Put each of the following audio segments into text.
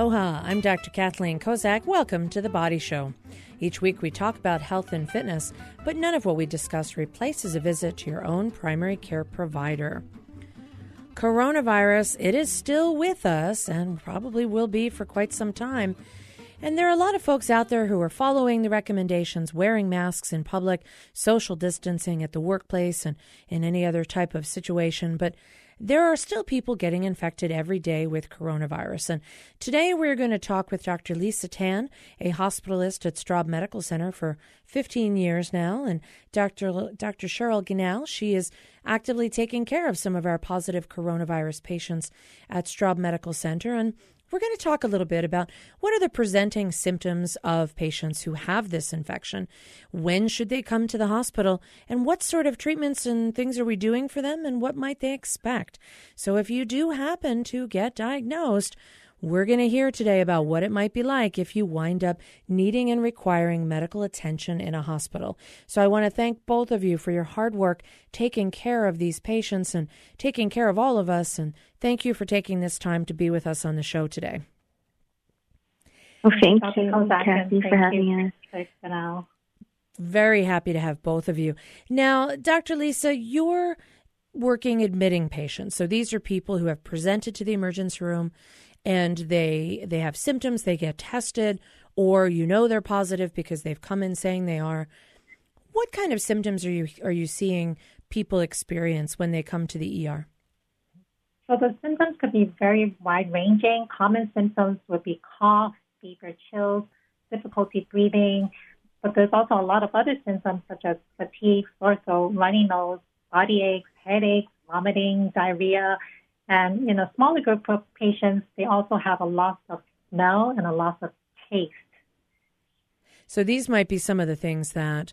Aloha, I'm Dr. Kathleen Kozak. Welcome to The Body Show. Each week we talk about health and fitness, but none of what we discuss replaces a visit to your own primary care provider. Coronavirus, it is still with us and probably will be for quite some time. And there are a lot of folks out there who are following the recommendations, wearing masks in public, social distancing at the workplace, and in any other type of situation. But there are still people getting infected every day with coronavirus. And today we're going to talk with Dr. Lisa Tan, a hospitalist at Straub Medical Center for 15 years now, and Dr. Dr. Cheryle Ganal. She is actively taking care of some of our positive coronavirus patients at Straub Medical Center. And we're going to talk a little bit about what are the presenting symptoms of patients who have this infection. When should they come to the hospital? And what sort of treatments and things are we doing for them? And what might they expect? So, if you do happen to get diagnosed, we're going to hear today about what it might be like if you wind up needing and requiring medical attention in a hospital. So I want to thank both of you for your hard work taking care of these patients and taking care of all of us. And thank you for taking this time to be with us on the show today. Well, thank you, Kathy, for having us. Very happy to have both of you. Now, Dr. Lisa, you're working admitting patients. So these are people who have presented to the emergency room and they they have symptoms, they get tested, or you know they're positive because they've come in saying they are. What kind of symptoms are you are you seeing people experience when they come to the ER? So the symptoms could be very wide ranging. Common symptoms would be cough, fever, chills, difficulty breathing, but there's also a lot of other symptoms such as fatigue, sore throat, runny nose, body aches, headaches, vomiting, diarrhea, and in a smaller group of patients, they also have a loss of smell and a loss of taste. So these might be some of the things that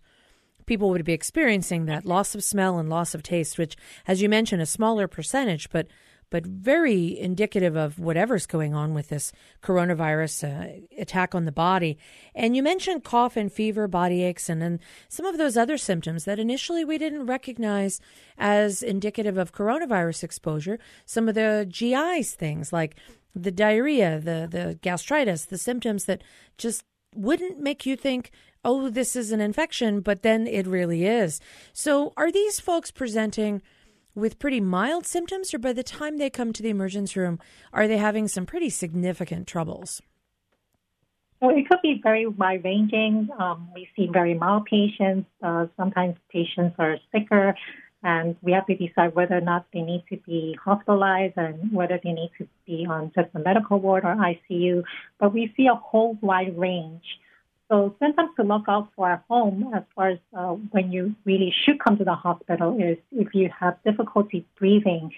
people would be experiencing that loss of smell and loss of taste, which, as you mentioned, a smaller percentage, but but very indicative of whatever's going on with this coronavirus uh, attack on the body. And you mentioned cough and fever, body aches, and then some of those other symptoms that initially we didn't recognize as indicative of coronavirus exposure. Some of the GIs things like the diarrhea, the, the gastritis, the symptoms that just wouldn't make you think, oh, this is an infection, but then it really is. So are these folks presenting – with pretty mild symptoms, or by the time they come to the emergency room, are they having some pretty significant troubles? Well, it could be very wide ranging. Um, we see very mild patients. Uh, sometimes patients are sicker, and we have to decide whether or not they need to be hospitalized and whether they need to be on just a medical ward or ICU. But we see a whole wide range. So symptoms to look out for at home, as far as uh, when you really should come to the hospital, is if you have difficulty breathing,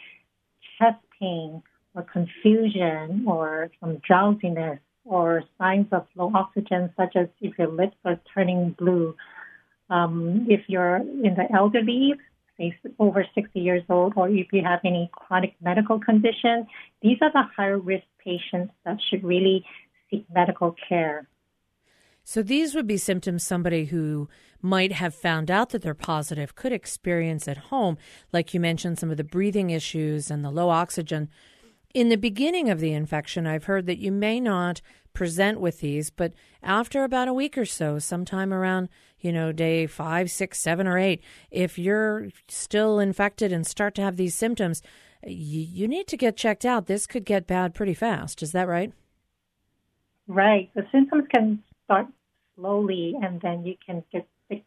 chest pain, or confusion, or some drowsiness, or signs of low oxygen, such as if your lips are turning blue. Um, if you're in the elderly, say over 60 years old, or if you have any chronic medical condition, these are the higher risk patients that should really seek medical care. So these would be symptoms somebody who might have found out that they're positive could experience at home, like you mentioned, some of the breathing issues and the low oxygen. In the beginning of the infection, I've heard that you may not present with these, but after about a week or so, sometime around, you know, day five, six, seven, or eight, if you're still infected and start to have these symptoms, you, you need to get checked out. This could get bad pretty fast. Is that right? Right. The symptoms can start slowly and then you can get sick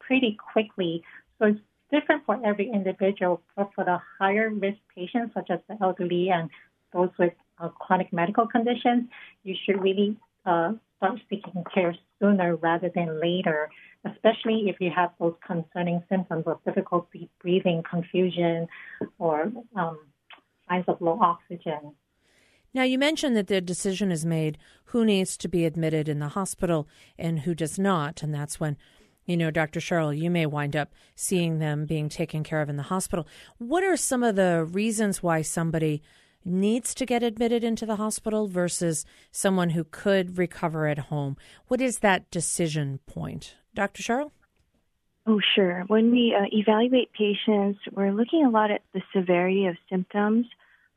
pretty quickly. So it's different for every individual, but for the higher risk patients, such as the elderly and those with uh, chronic medical conditions, you should really uh, start seeking care sooner rather than later, especially if you have those concerning symptoms of difficulty breathing, confusion, or um, signs of low oxygen. Now, you mentioned that the decision is made who needs to be admitted in the hospital and who does not. And that's when, you know, Dr. Cheryle, you may wind up seeing them being taken care of in the hospital. What are some of the reasons why somebody needs to get admitted into the hospital versus someone who could recover at home? What is that decision point? Dr. Cheryle? Oh, sure. When we uh, evaluate patients, we're looking a lot at the severity of symptoms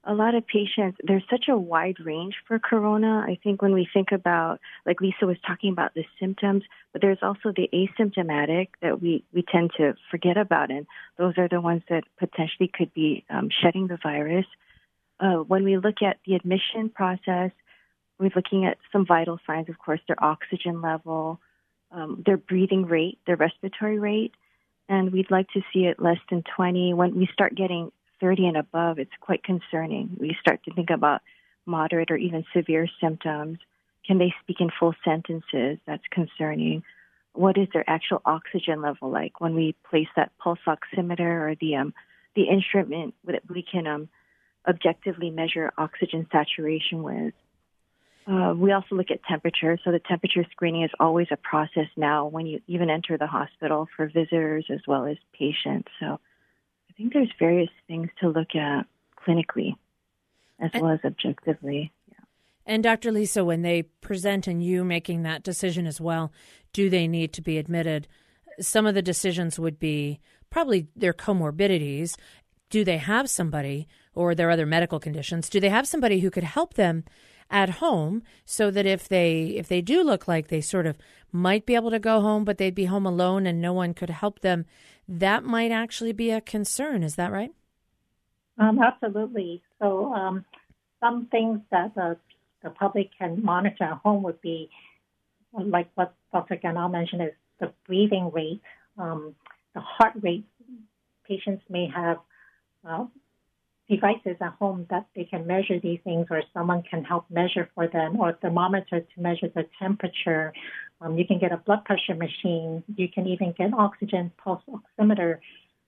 a lot of patients, there's such a wide range for corona. I think when we think about, like Lisa was talking about the symptoms, but there's also the asymptomatic that we, we tend to forget about, and those are the ones that potentially could be um, shedding the virus. Uh, when we look at the admission process, we're looking at some vital signs, of course, their oxygen level, um, their breathing rate, their respiratory rate, and we'd like to see it less than 20. When we start getting 30 and above, it's quite concerning. We start to think about moderate or even severe symptoms. Can they speak in full sentences? That's concerning. What is their actual oxygen level like when we place that pulse oximeter or the um, the instrument that we can um, objectively measure oxygen saturation with? Uh, we also look at temperature. So the temperature screening is always a process now when you even enter the hospital for visitors as well as patients. So think there's various things to look at clinically as well as objectively. Yeah. And Dr. Lisa, when they present and you making that decision as well, do they need to be admitted? Some of the decisions would be probably their comorbidities. Do they have somebody or their other medical conditions? Do they have somebody who could help them at home so that if they if they do look like they sort of might be able to go home but they'd be home alone and no one could help them that might actually be a concern. Is that right? Um, absolutely. So, um, some things that the, the public can monitor at home would be, like what Dr. Ganal mentioned, is the breathing rate, um, the heart rate. Patients may have uh, devices at home that they can measure these things, or someone can help measure for them, or thermometer to measure the temperature, um, you can get a blood pressure machine. You can even get oxygen pulse oximeter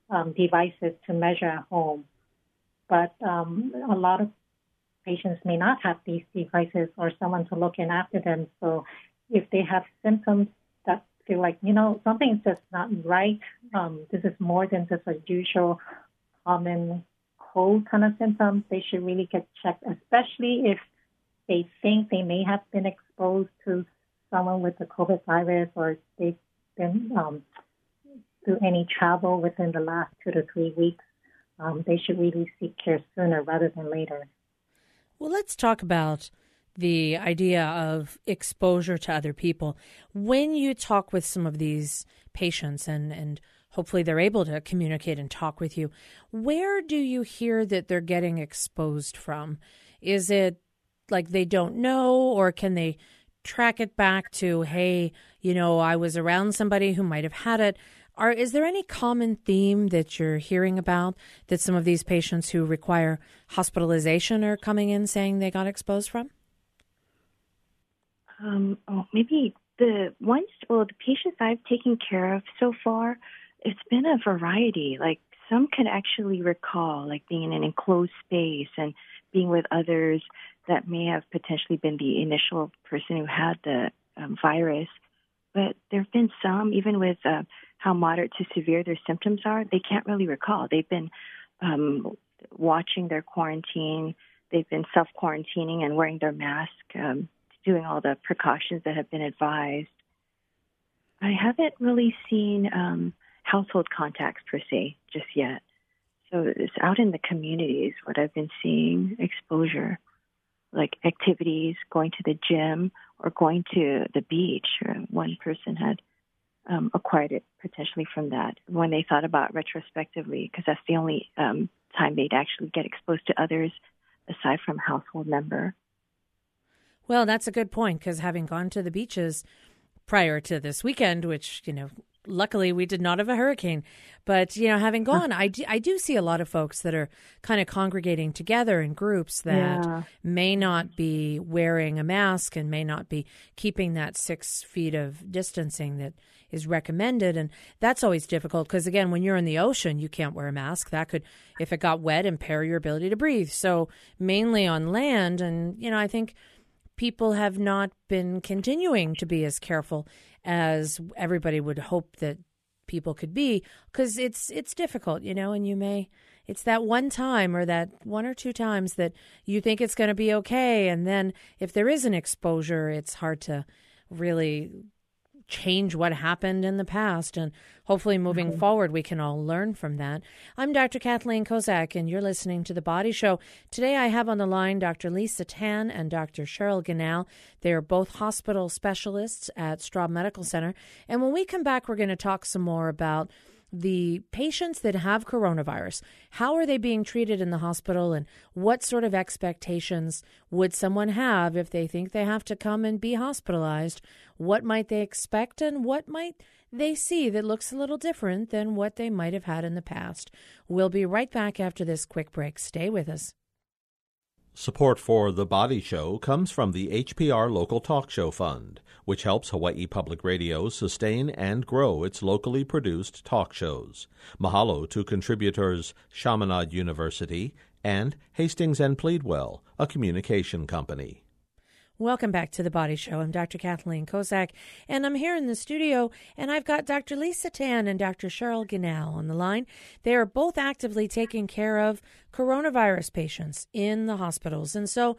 um, devices to measure at home. But um, a lot of patients may not have these devices or someone to look in after them. So if they have symptoms that feel like, you know, something's just not right, um, this is more than just a usual common cold kind of symptoms, they should really get checked, especially if they think they may have been exposed to someone with the COVID virus or they've been um, through any travel within the last two to three weeks, um, they should really seek care sooner rather than later. Well, let's talk about the idea of exposure to other people. When you talk with some of these patients and, and hopefully they're able to communicate and talk with you, where do you hear that they're getting exposed from? Is it like they don't know, or can they track it back to, hey, you know, I was around somebody who might have had it. Are, is there any common theme that you're hearing about that some of these patients who require hospitalization are coming in saying they got exposed from? Um, oh, maybe the ones, well, the patients I've taken care of so far, it's been a variety. Like some can actually recall, like being in an enclosed space and being with others that may have potentially been the initial person who had the um, virus. But there have been some, even with uh, how moderate to severe their symptoms are, they can't really recall. They've been um, watching their quarantine, they've been self quarantining and wearing their mask, um, doing all the precautions that have been advised. I haven't really seen um, household contacts per se just yet. So it's out in the communities what I've been seeing exposure like activities, going to the gym, or going to the beach. One person had um, acquired it potentially from that when they thought about retrospectively, because that's the only um, time they'd actually get exposed to others aside from household member. Well, that's a good point because having gone to the beaches prior to this weekend, which you know luckily we did not have a hurricane. But you know having gone I do, I do see a lot of folks that are kind of congregating together in groups that yeah. may not be wearing a mask and may not be keeping that six feet of distancing that is recommended. And that's always difficult because again when you're in the ocean you can't wear a mask. That could if it got wet impair your ability to breathe. So mainly on land. And you know i think people have not been continuing to be as careful as everybody would hope that people could be because it's it's difficult you know and you may it's that one time or that one or two times that you think it's going to be okay and then if there is an exposure it's hard to really change what happened in the past. And hopefully, moving mm-hmm. forward, we can all learn from that. I'm Dr. Kathleen Kozak, and you're listening to The Body Show. Today, I have on the line Dr. Lisa Tan and Dr. Cheryle Ganal. They are both hospital specialists at Straub Medical Center. And when we come back, we're going to talk some more about the patients that have coronavirus, how are they being treated in the hospital and what sort of expectations would someone have if they think they have to come and be hospitalized? What might they expect and what might they see that looks a little different than what they might have had in the past? We'll be right back after this quick break. Stay with us. Support for The Body Show comes from the HPR Local Talk Show Fund, which helps Hawaii Public Radio sustain and grow its locally produced talk shows. Mahalo to contributors Chaminade University and Hastings and Pleadwell, a communication company. Welcome back to the Body Show. I'm Dr. Kathleen Kozak, and I'm here in the studio, and I've got Dr. Lisa Tan and Dr. Cheryle Ganal on the line. They are both actively taking care of coronavirus patients in the hospitals, and so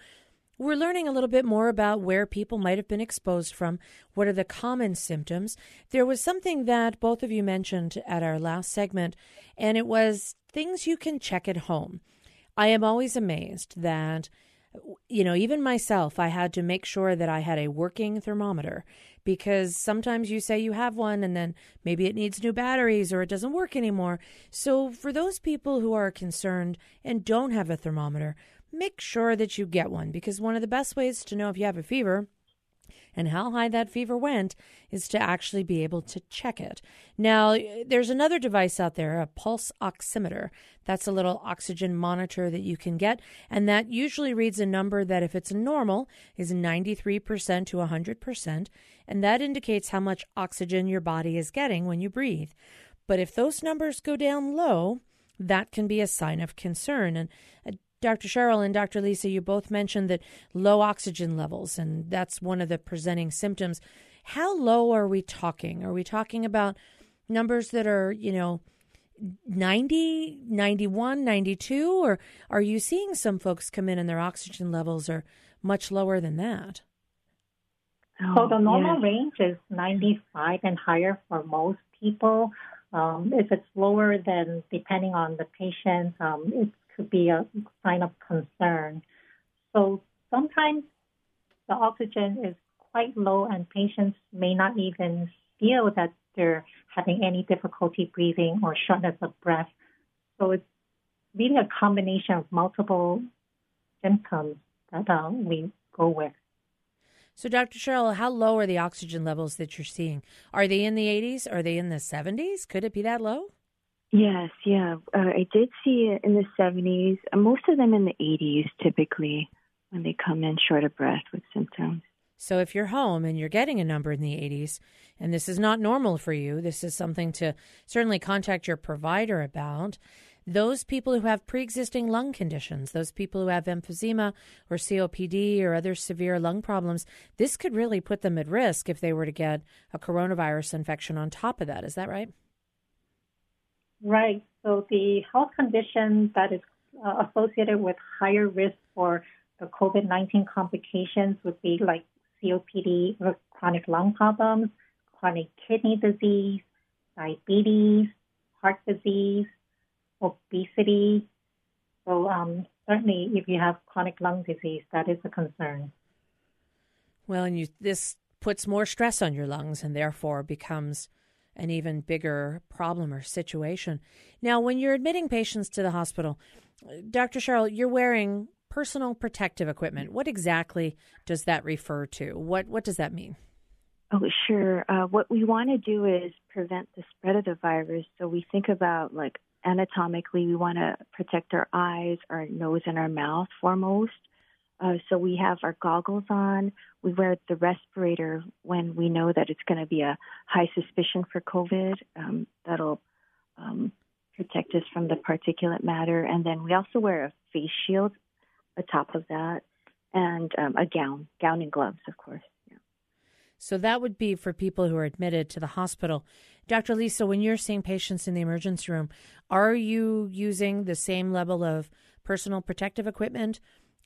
we're learning a little bit more about where people might have been exposed from. What are the common symptoms? There was something that both of you mentioned at our last segment, and it was things you can check at home. I am always amazed that you know, even myself, I had to make sure that I had a working thermometer because sometimes you say you have one and then maybe it needs new batteries or it doesn't work anymore. So, for those people who are concerned and don't have a thermometer, make sure that you get one because one of the best ways to know if you have a fever and how high that fever went is to actually be able to check it. Now, there's another device out there, a pulse oximeter. That's a little oxygen monitor that you can get, and that usually reads a number that, if it's normal, is 93% to 100%, and that indicates how much oxygen your body is getting when you breathe. But if those numbers go down low, that can be a sign of concern. And uh, Dr. Cheryle and Dr. Lisa, you both mentioned that low oxygen levels, and that's one of the presenting symptoms. How low are we talking? Are we talking about numbers that are, you know, 90, 91, 92? Or are you seeing some folks come in and their oxygen levels are much lower than that? Oh, so the normal yeah. range is 95 and higher for most people. Um, if it's lower, then depending on the patient, um, it's could be a sign of concern. So sometimes the oxygen is quite low and patients may not even feel that they're having any difficulty breathing or shortness of breath. So it's really a combination of multiple symptoms that uh, we go with. So, Dr. Cheryle, how low are the oxygen levels that you're seeing? Are they in the 80s? Are they in the 70s? Could it be that low? Yes, yeah. Uh, I did see it in the 70s, uh, most of them in the 80s typically when they come in short of breath with symptoms. So if you're home and you're getting a number in the 80s and this is not normal for you, this is something to certainly contact your provider about. Those people who have pre existing lung conditions, those people who have emphysema or COPD or other severe lung problems, this could really put them at risk if they were to get a coronavirus infection on top of that. Is that right? Right. So the health condition that is uh, associated with higher risk for the COVID 19 complications would be like COPD, chronic lung problems, chronic kidney disease, diabetes, heart disease, obesity. So, um, certainly, if you have chronic lung disease, that is a concern. Well, and you, this puts more stress on your lungs and therefore becomes an even bigger problem or situation. Now, when you're admitting patients to the hospital, Dr. Cheryle, you're wearing personal protective equipment. What exactly does that refer to? What what does that mean? Oh, sure. Uh, what we want to do is prevent the spread of the virus. So we think about like anatomically, we want to protect our eyes, our nose, and our mouth foremost. Uh, so we have our goggles on. We wear the respirator when we know that it's going to be a high suspicion for COVID. Um, that'll um, protect us from the particulate matter. And then we also wear a face shield atop of that and um, a gown, gown and gloves, of course. So that would be for people who are admitted to the hospital. Dr. Lisa, when you're seeing patients in the emergency room, are you using the same level of personal protective equipment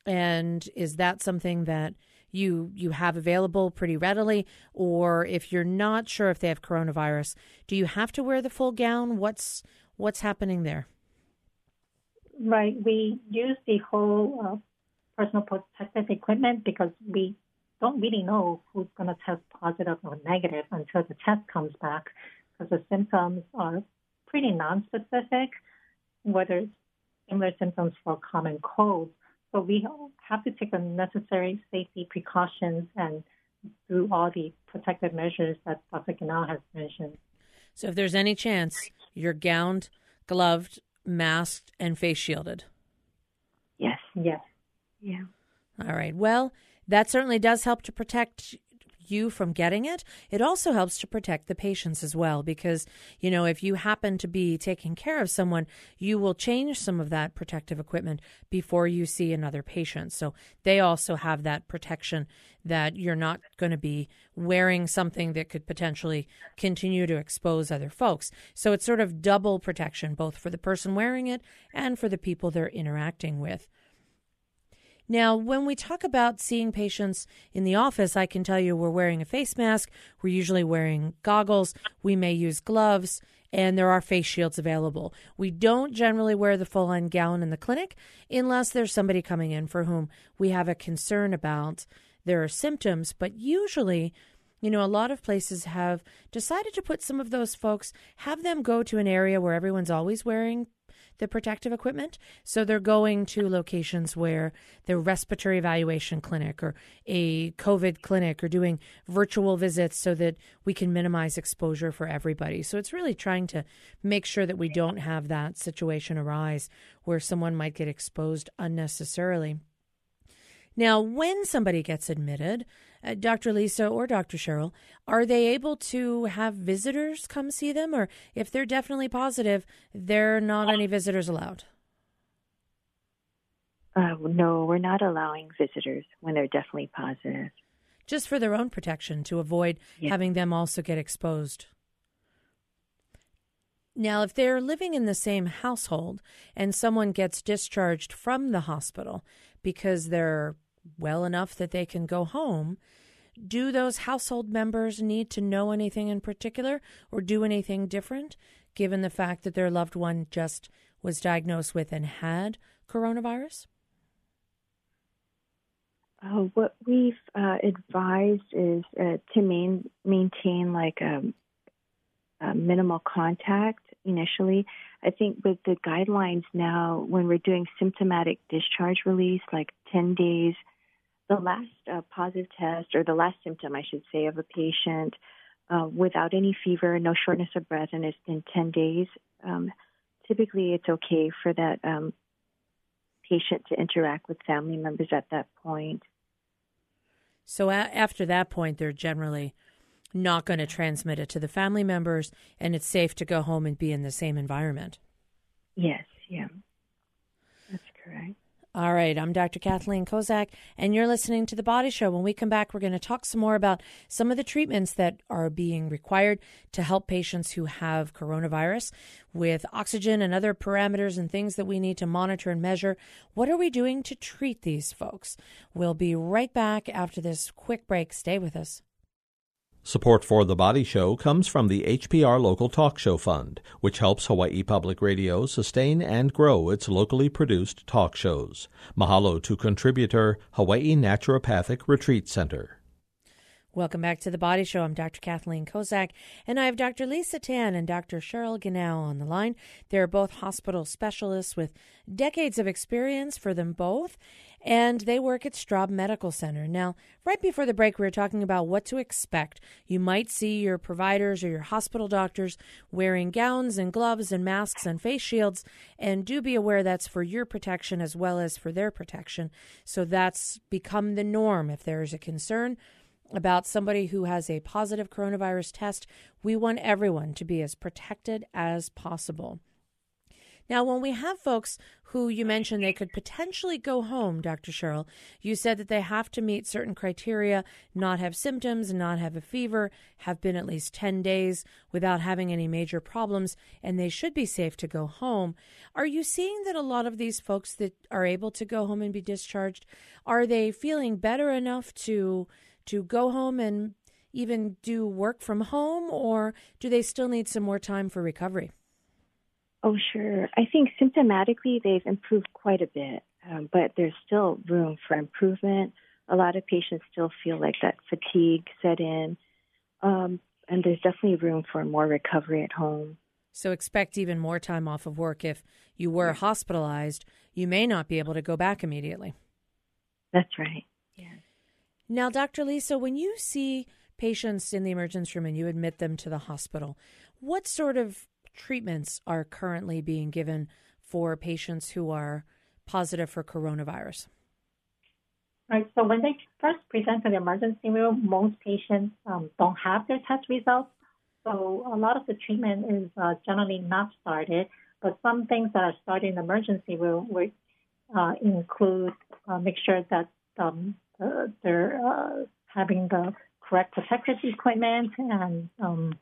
and is that something that you you have available pretty readily? Or if you're not sure if they have coronavirus do you have to wear the full gown? What's what's happening there? Right. We use the whole uh, personal protective equipment because we don't really know who's going to test positive or negative until the test comes back because the symptoms are pretty non-specific whether it's similar symptoms for common colds so we have to take the necessary safety precautions and do all the protective measures that Dr. Ganal has mentioned. So if there's any chance, you're gowned, gloved, masked, and face shielded. Yes. Yes. Yeah. All right. Well, that certainly does help to protect you from getting it, it also helps to protect the patients as well. Because, you know, if you happen to be taking care of someone, you will change some of that protective equipment before you see another patient. So they also have that protection that you're not going to be wearing something that could potentially continue to expose other folks. So it's sort of double protection, both for the person wearing it and for the people they're interacting with. Now, when we talk about seeing patients in the office, I can tell you we're wearing a face mask. We're usually wearing goggles. We may use gloves, and there are face shields available. We don't generally wear the full on gown in the clinic unless there's somebody coming in for whom we have a concern about their symptoms. But usually, you know, a lot of places have decided to put some of those folks, have them go to an area where everyone's always wearing the protective equipment. So they're going to locations where the respiratory evaluation clinic or a COVID clinic or doing virtual visits so that we can minimize exposure for everybody. So it's really trying to make sure that we don't have that situation arise where someone might get exposed unnecessarily. Now, when somebody gets admitted, uh, Dr. Lisa or Dr. Cheryle, are they able to have visitors come see them? Or if they're definitely positive, there are not any visitors allowed? Uh, no, we're not allowing visitors when they're definitely positive. Just for their own protection to avoid having them also get exposed. Now, if they're living in the same household and someone gets discharged from the hospital because they're well enough that they can go home, do those household members need to know anything in particular or do anything different given the fact that their loved one just was diagnosed with and had coronavirus? Uh, what we've uh, advised is uh, to main, maintain like a, a, minimal contact initially. I think with the guidelines now, when we're doing symptomatic discharge release, like 10 days the last uh, positive test, or the last symptom, I should say, of a patient uh, without any fever, no shortness of breath, and it's in 10 days, um, typically it's okay for that um, patient to interact with family members at that point. So a- after that point, they're generally not going to transmit it to the family members, and it's safe to go home and be in the same environment. Yes, yeah, that's correct. All right, I'm Dr. Kathleen Kozak, and you're listening to The Body Show. When we come back, we're going to talk some more about some of the treatments that are being required to help patients who have coronavirus with oxygen and other parameters and things that we need to monitor and measure. What are we doing to treat these folks? We'll be right back after this quick break. Stay with us. Support for The Body Show comes from the HPR Local Talk Show Fund, which helps Hawaii Public Radio sustain and grow its locally produced talk shows. Mahalo to contributor Hawaii Naturopathic Retreat Center. Welcome back to the Body Show. I'm Dr. Kathleen Kozak, and I have Dr. Lisa Tan and Dr. Cheryle Ganal on the line. They're both hospital specialists with decades of experience for them both, and they work at Straub Medical Center. Now, right before the break, we were talking about what to expect. You might see your providers or your hospital doctors wearing gowns and gloves and masks and face shields, and do be aware that's for your protection as well as for their protection. So that's become the norm. If there is a concern, about somebody who has a positive coronavirus test, we want everyone to be as protected as possible. Now, when we have folks who you mentioned they could potentially go home, Dr. Cheryle, you said that they have to meet certain criteria, not have symptoms, not have a fever, have been at least 10 days without having any major problems, and they should be safe to go home. Are you seeing that a lot of these folks that are able to go home and be discharged, are they feeling better enough to to go home and even do work from home, or do they still need some more time for recovery? Oh, sure. I think symptomatically they've improved quite a bit, um, but there's still room for improvement. A lot of patients still feel like that fatigue set in, um, and there's definitely room for more recovery at home. So expect even more time off of work if you were hospitalized. You may not be able to go back immediately. That's right. Yeah. Now, Dr. Lisa, when you see patients in the emergency room and you admit them to the hospital, what sort of treatments are currently being given for patients who are positive for coronavirus? Right. So when they first present to the emergency room, most patients um, don't have their test results. So a lot of the treatment is uh, generally not started. But some things that are started in the emergency room would uh, include uh, make sure that um, uh, they're uh, having the correct protective equipment and um,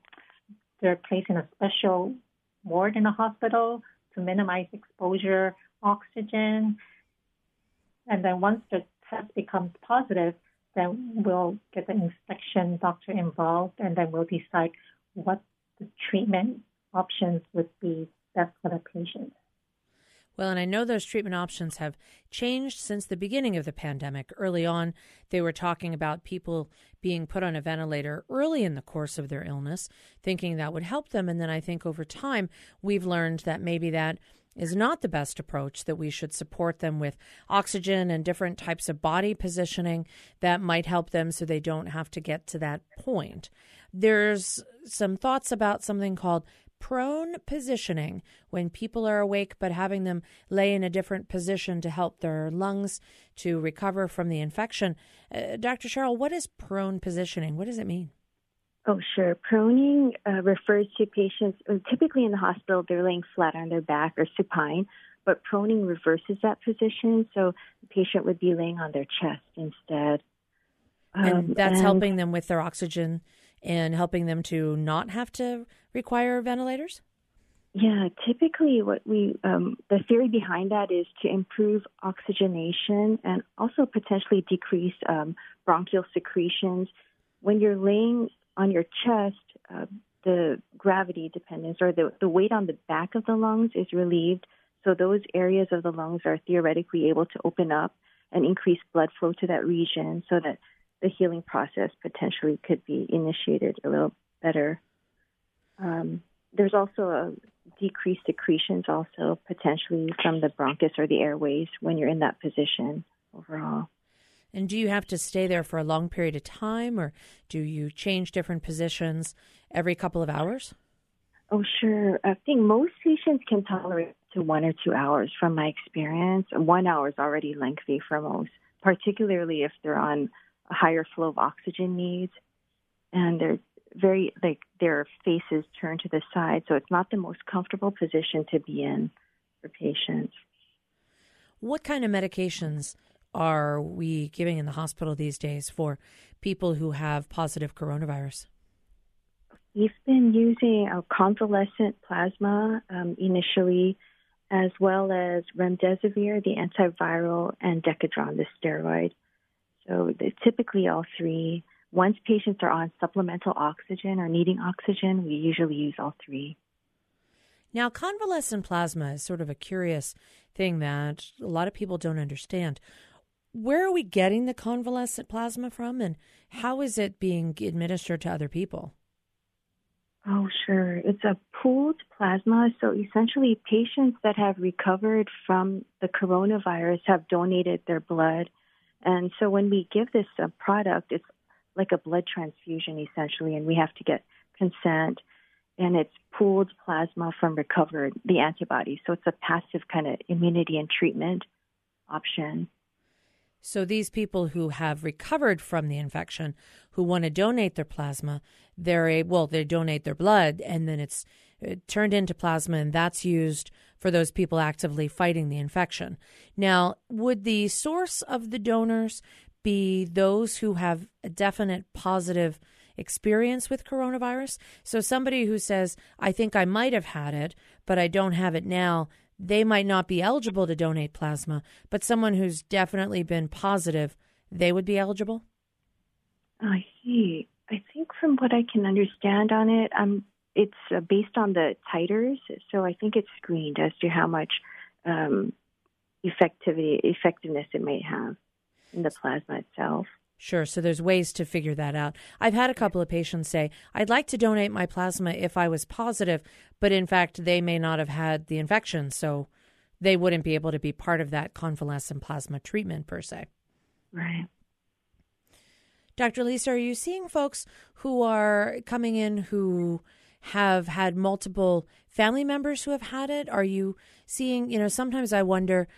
they're placed in a special ward in a hospital to minimize exposure, oxygen. And then once the test becomes positive, then we'll get the inspection doctor involved and then we'll decide what the treatment options would be best for the patient. Well, and I know those treatment options have changed since the beginning of the pandemic. Early on, they were talking about people being put on a ventilator early in the course of their illness, thinking that would help them. And then I think over time, we've learned that maybe that is not the best approach, that we should support them with oxygen and different types of body positioning that might help them so they don't have to get to that point. There's some thoughts about something called prone positioning when people are awake, but having them lay in a different position to help their lungs to recover from the infection. Uh, Dr. Cheryle, what is prone positioning? What does it mean? Oh, sure. Proning uh, refers to patients, uh, typically in the hospital, they're laying flat on their back or supine, but proning reverses that position. So the patient would be laying on their chest instead. Um, and that's and, helping them with their oxygen and helping them to not have to require ventilators? Yeah, typically, what we um, the theory behind that is to improve oxygenation and also potentially decrease um, bronchial secretions. When you're laying on your chest, uh, the gravity dependence or the, the weight on the back of the lungs is relieved. So those areas of the lungs are theoretically able to open up and increase blood flow to that region so that the healing process potentially could be initiated a little better. Um, there's also a decreased secretions also potentially from the bronchus or the airways when you're in that position overall. And do you have to stay there for a long period of time or do you change different positions every couple of hours? Oh, sure. I think most patients can tolerate to one or two hours from my experience. One hour is already lengthy for most, particularly if they're on a higher flow of oxygen needs. And they're very like their faces turned to the side, so it's not the most comfortable position to be in for patients. What kind of medications are we giving in the hospital these days for people who have positive coronavirus? We've been using a convalescent plasma um, initially, as well as remdesivir, the antiviral, and Decadron, the steroid. So typically all three. Once patients are on supplemental oxygen or needing oxygen, we usually use all three. Now, convalescent plasma is sort of a curious thing that a lot of people don't understand. Where are we getting the convalescent plasma from, and how is it being administered to other people? Oh, sure. It's a pooled plasma. So essentially, patients that have recovered from the coronavirus have donated their blood. And so when we give this product, it's like a blood transfusion essentially, and we have to get consent. And it's pooled plasma from recovered the antibodies, so it's a passive kind of immunity and treatment option. So these people who have recovered from the infection, who want to donate their plasma, they're able, well, they donate their blood, and then it's turned into plasma, and that's used for those people actively fighting the infection. Now, would the source of the donors be those who have a definite positive experience with coronavirus? So, somebody who says, I think I might have had it, but I don't have it now, they might not be eligible to donate plasma, but someone who's definitely been positive, they would be eligible? I see. I think from what I can understand on it, um, it's uh, based on the titers. So I think it's screened as to how much um, effectivity effectiveness it may have in the plasma itself. Sure. So there's ways to figure that out. I've had a couple of patients say, I'd like to donate my plasma if I was positive, but in fact, they may not have had the infection. So they wouldn't be able to be part of that convalescent plasma treatment per se. Right. Dr. Lisa, are you seeing folks who are coming in who have had multiple family members who have had it? Are you seeing, you know, sometimes I wonder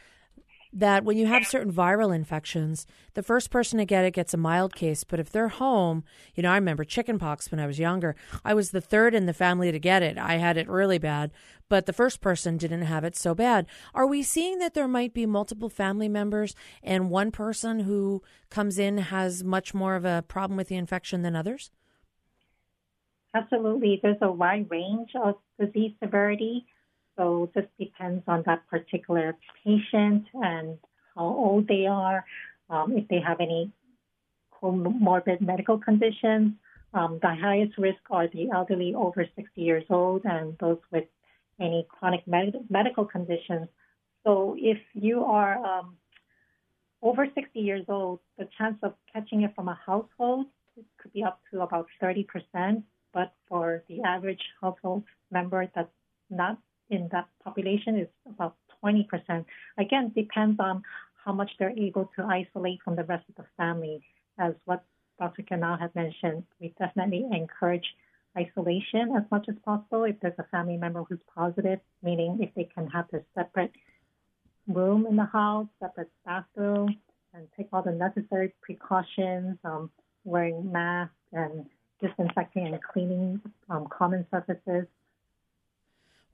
that when you have certain viral infections, the first person to get it gets a mild case. But if they're home, you know, I remember chickenpox when I was younger. I was the third in the family to get it. I had it really bad, but the first person didn't have it so bad. Are we seeing that there might be multiple family members and one person who comes in has much more of a problem with the infection than others? Absolutely. There's a wide range of disease severity. So this depends on that particular patient and how old they are, um, if they have any comorbid medical conditions. Um, the highest risk are the elderly over 60 years old and those with any chronic med- medical conditions. So if you are um, over 60 years old, the chance of catching it from a household could be up to about 30%. But for the average household member that's not in that population is about 20%. Again, depends on how much they're able to isolate from the rest of the family. As what Dr. Ganal had mentioned, we definitely encourage isolation as much as possible if there's a family member who's positive, meaning if they can have a separate room in the house, separate bathroom, and take all the necessary precautions, um, wearing masks and disinfecting and cleaning um, common surfaces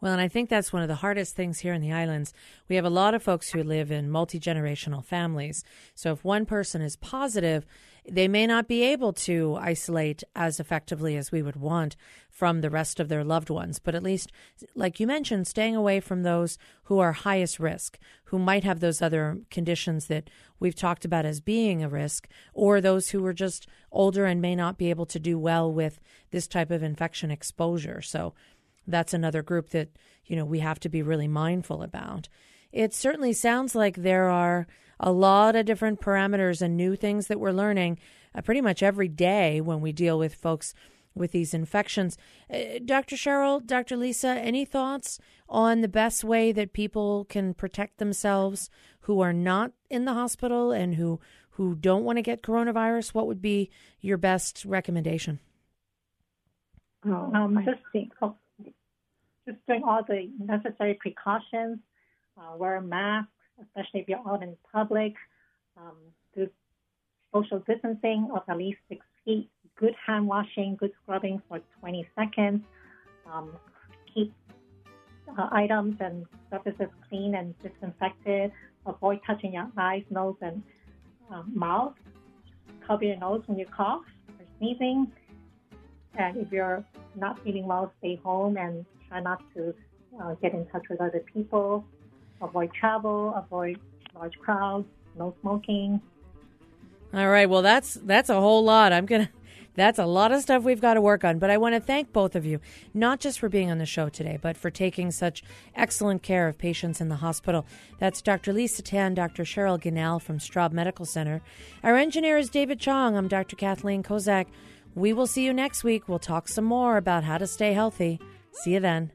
well, and I think that's one of the hardest things here in the islands. We have a lot of folks who live in multi generational families. So if one person is positive, they may not be able to isolate as effectively as we would want from the rest of their loved ones. But at least, like you mentioned, staying away from those who are highest risk, who might have those other conditions that we've talked about as being a risk, or those who are just older and may not be able to do well with this type of infection exposure. So that's another group that you know we have to be really mindful about. It certainly sounds like there are a lot of different parameters and new things that we're learning uh, pretty much every day when we deal with folks with these infections. Uh, Dr. Cheryle, Dr. Lisa, any thoughts on the best way that people can protect themselves who are not in the hospital and who who don't want to get coronavirus? What would be your best recommendation? Oh, um, just think, oh, just doing all the necessary precautions, uh, wear a mask, especially if you're out in public, um, do social distancing of at least six feet, good hand washing, good scrubbing for 20 seconds, um, keep uh, items and surfaces clean and disinfected, avoid touching your eyes, nose, and um, mouth, cover your nose when you cough or sneezing. And if you're not feeling well, stay home and try not to uh, get in touch with other people, avoid travel, avoid large crowds, no smoking. All right, well that's that's a whole lot. I'm to that's a lot of stuff we've got to work on. But I want to thank both of you, not just for being on the show today, but for taking such excellent care of patients in the hospital. That's Dr. Lisa Tan, Dr. Cheryle Ganal from Straub Medical Center. Our engineer is David Chong. I'm Dr. Kathleen Kozak. We will see you next week. We'll talk some more about how to stay healthy. See you then.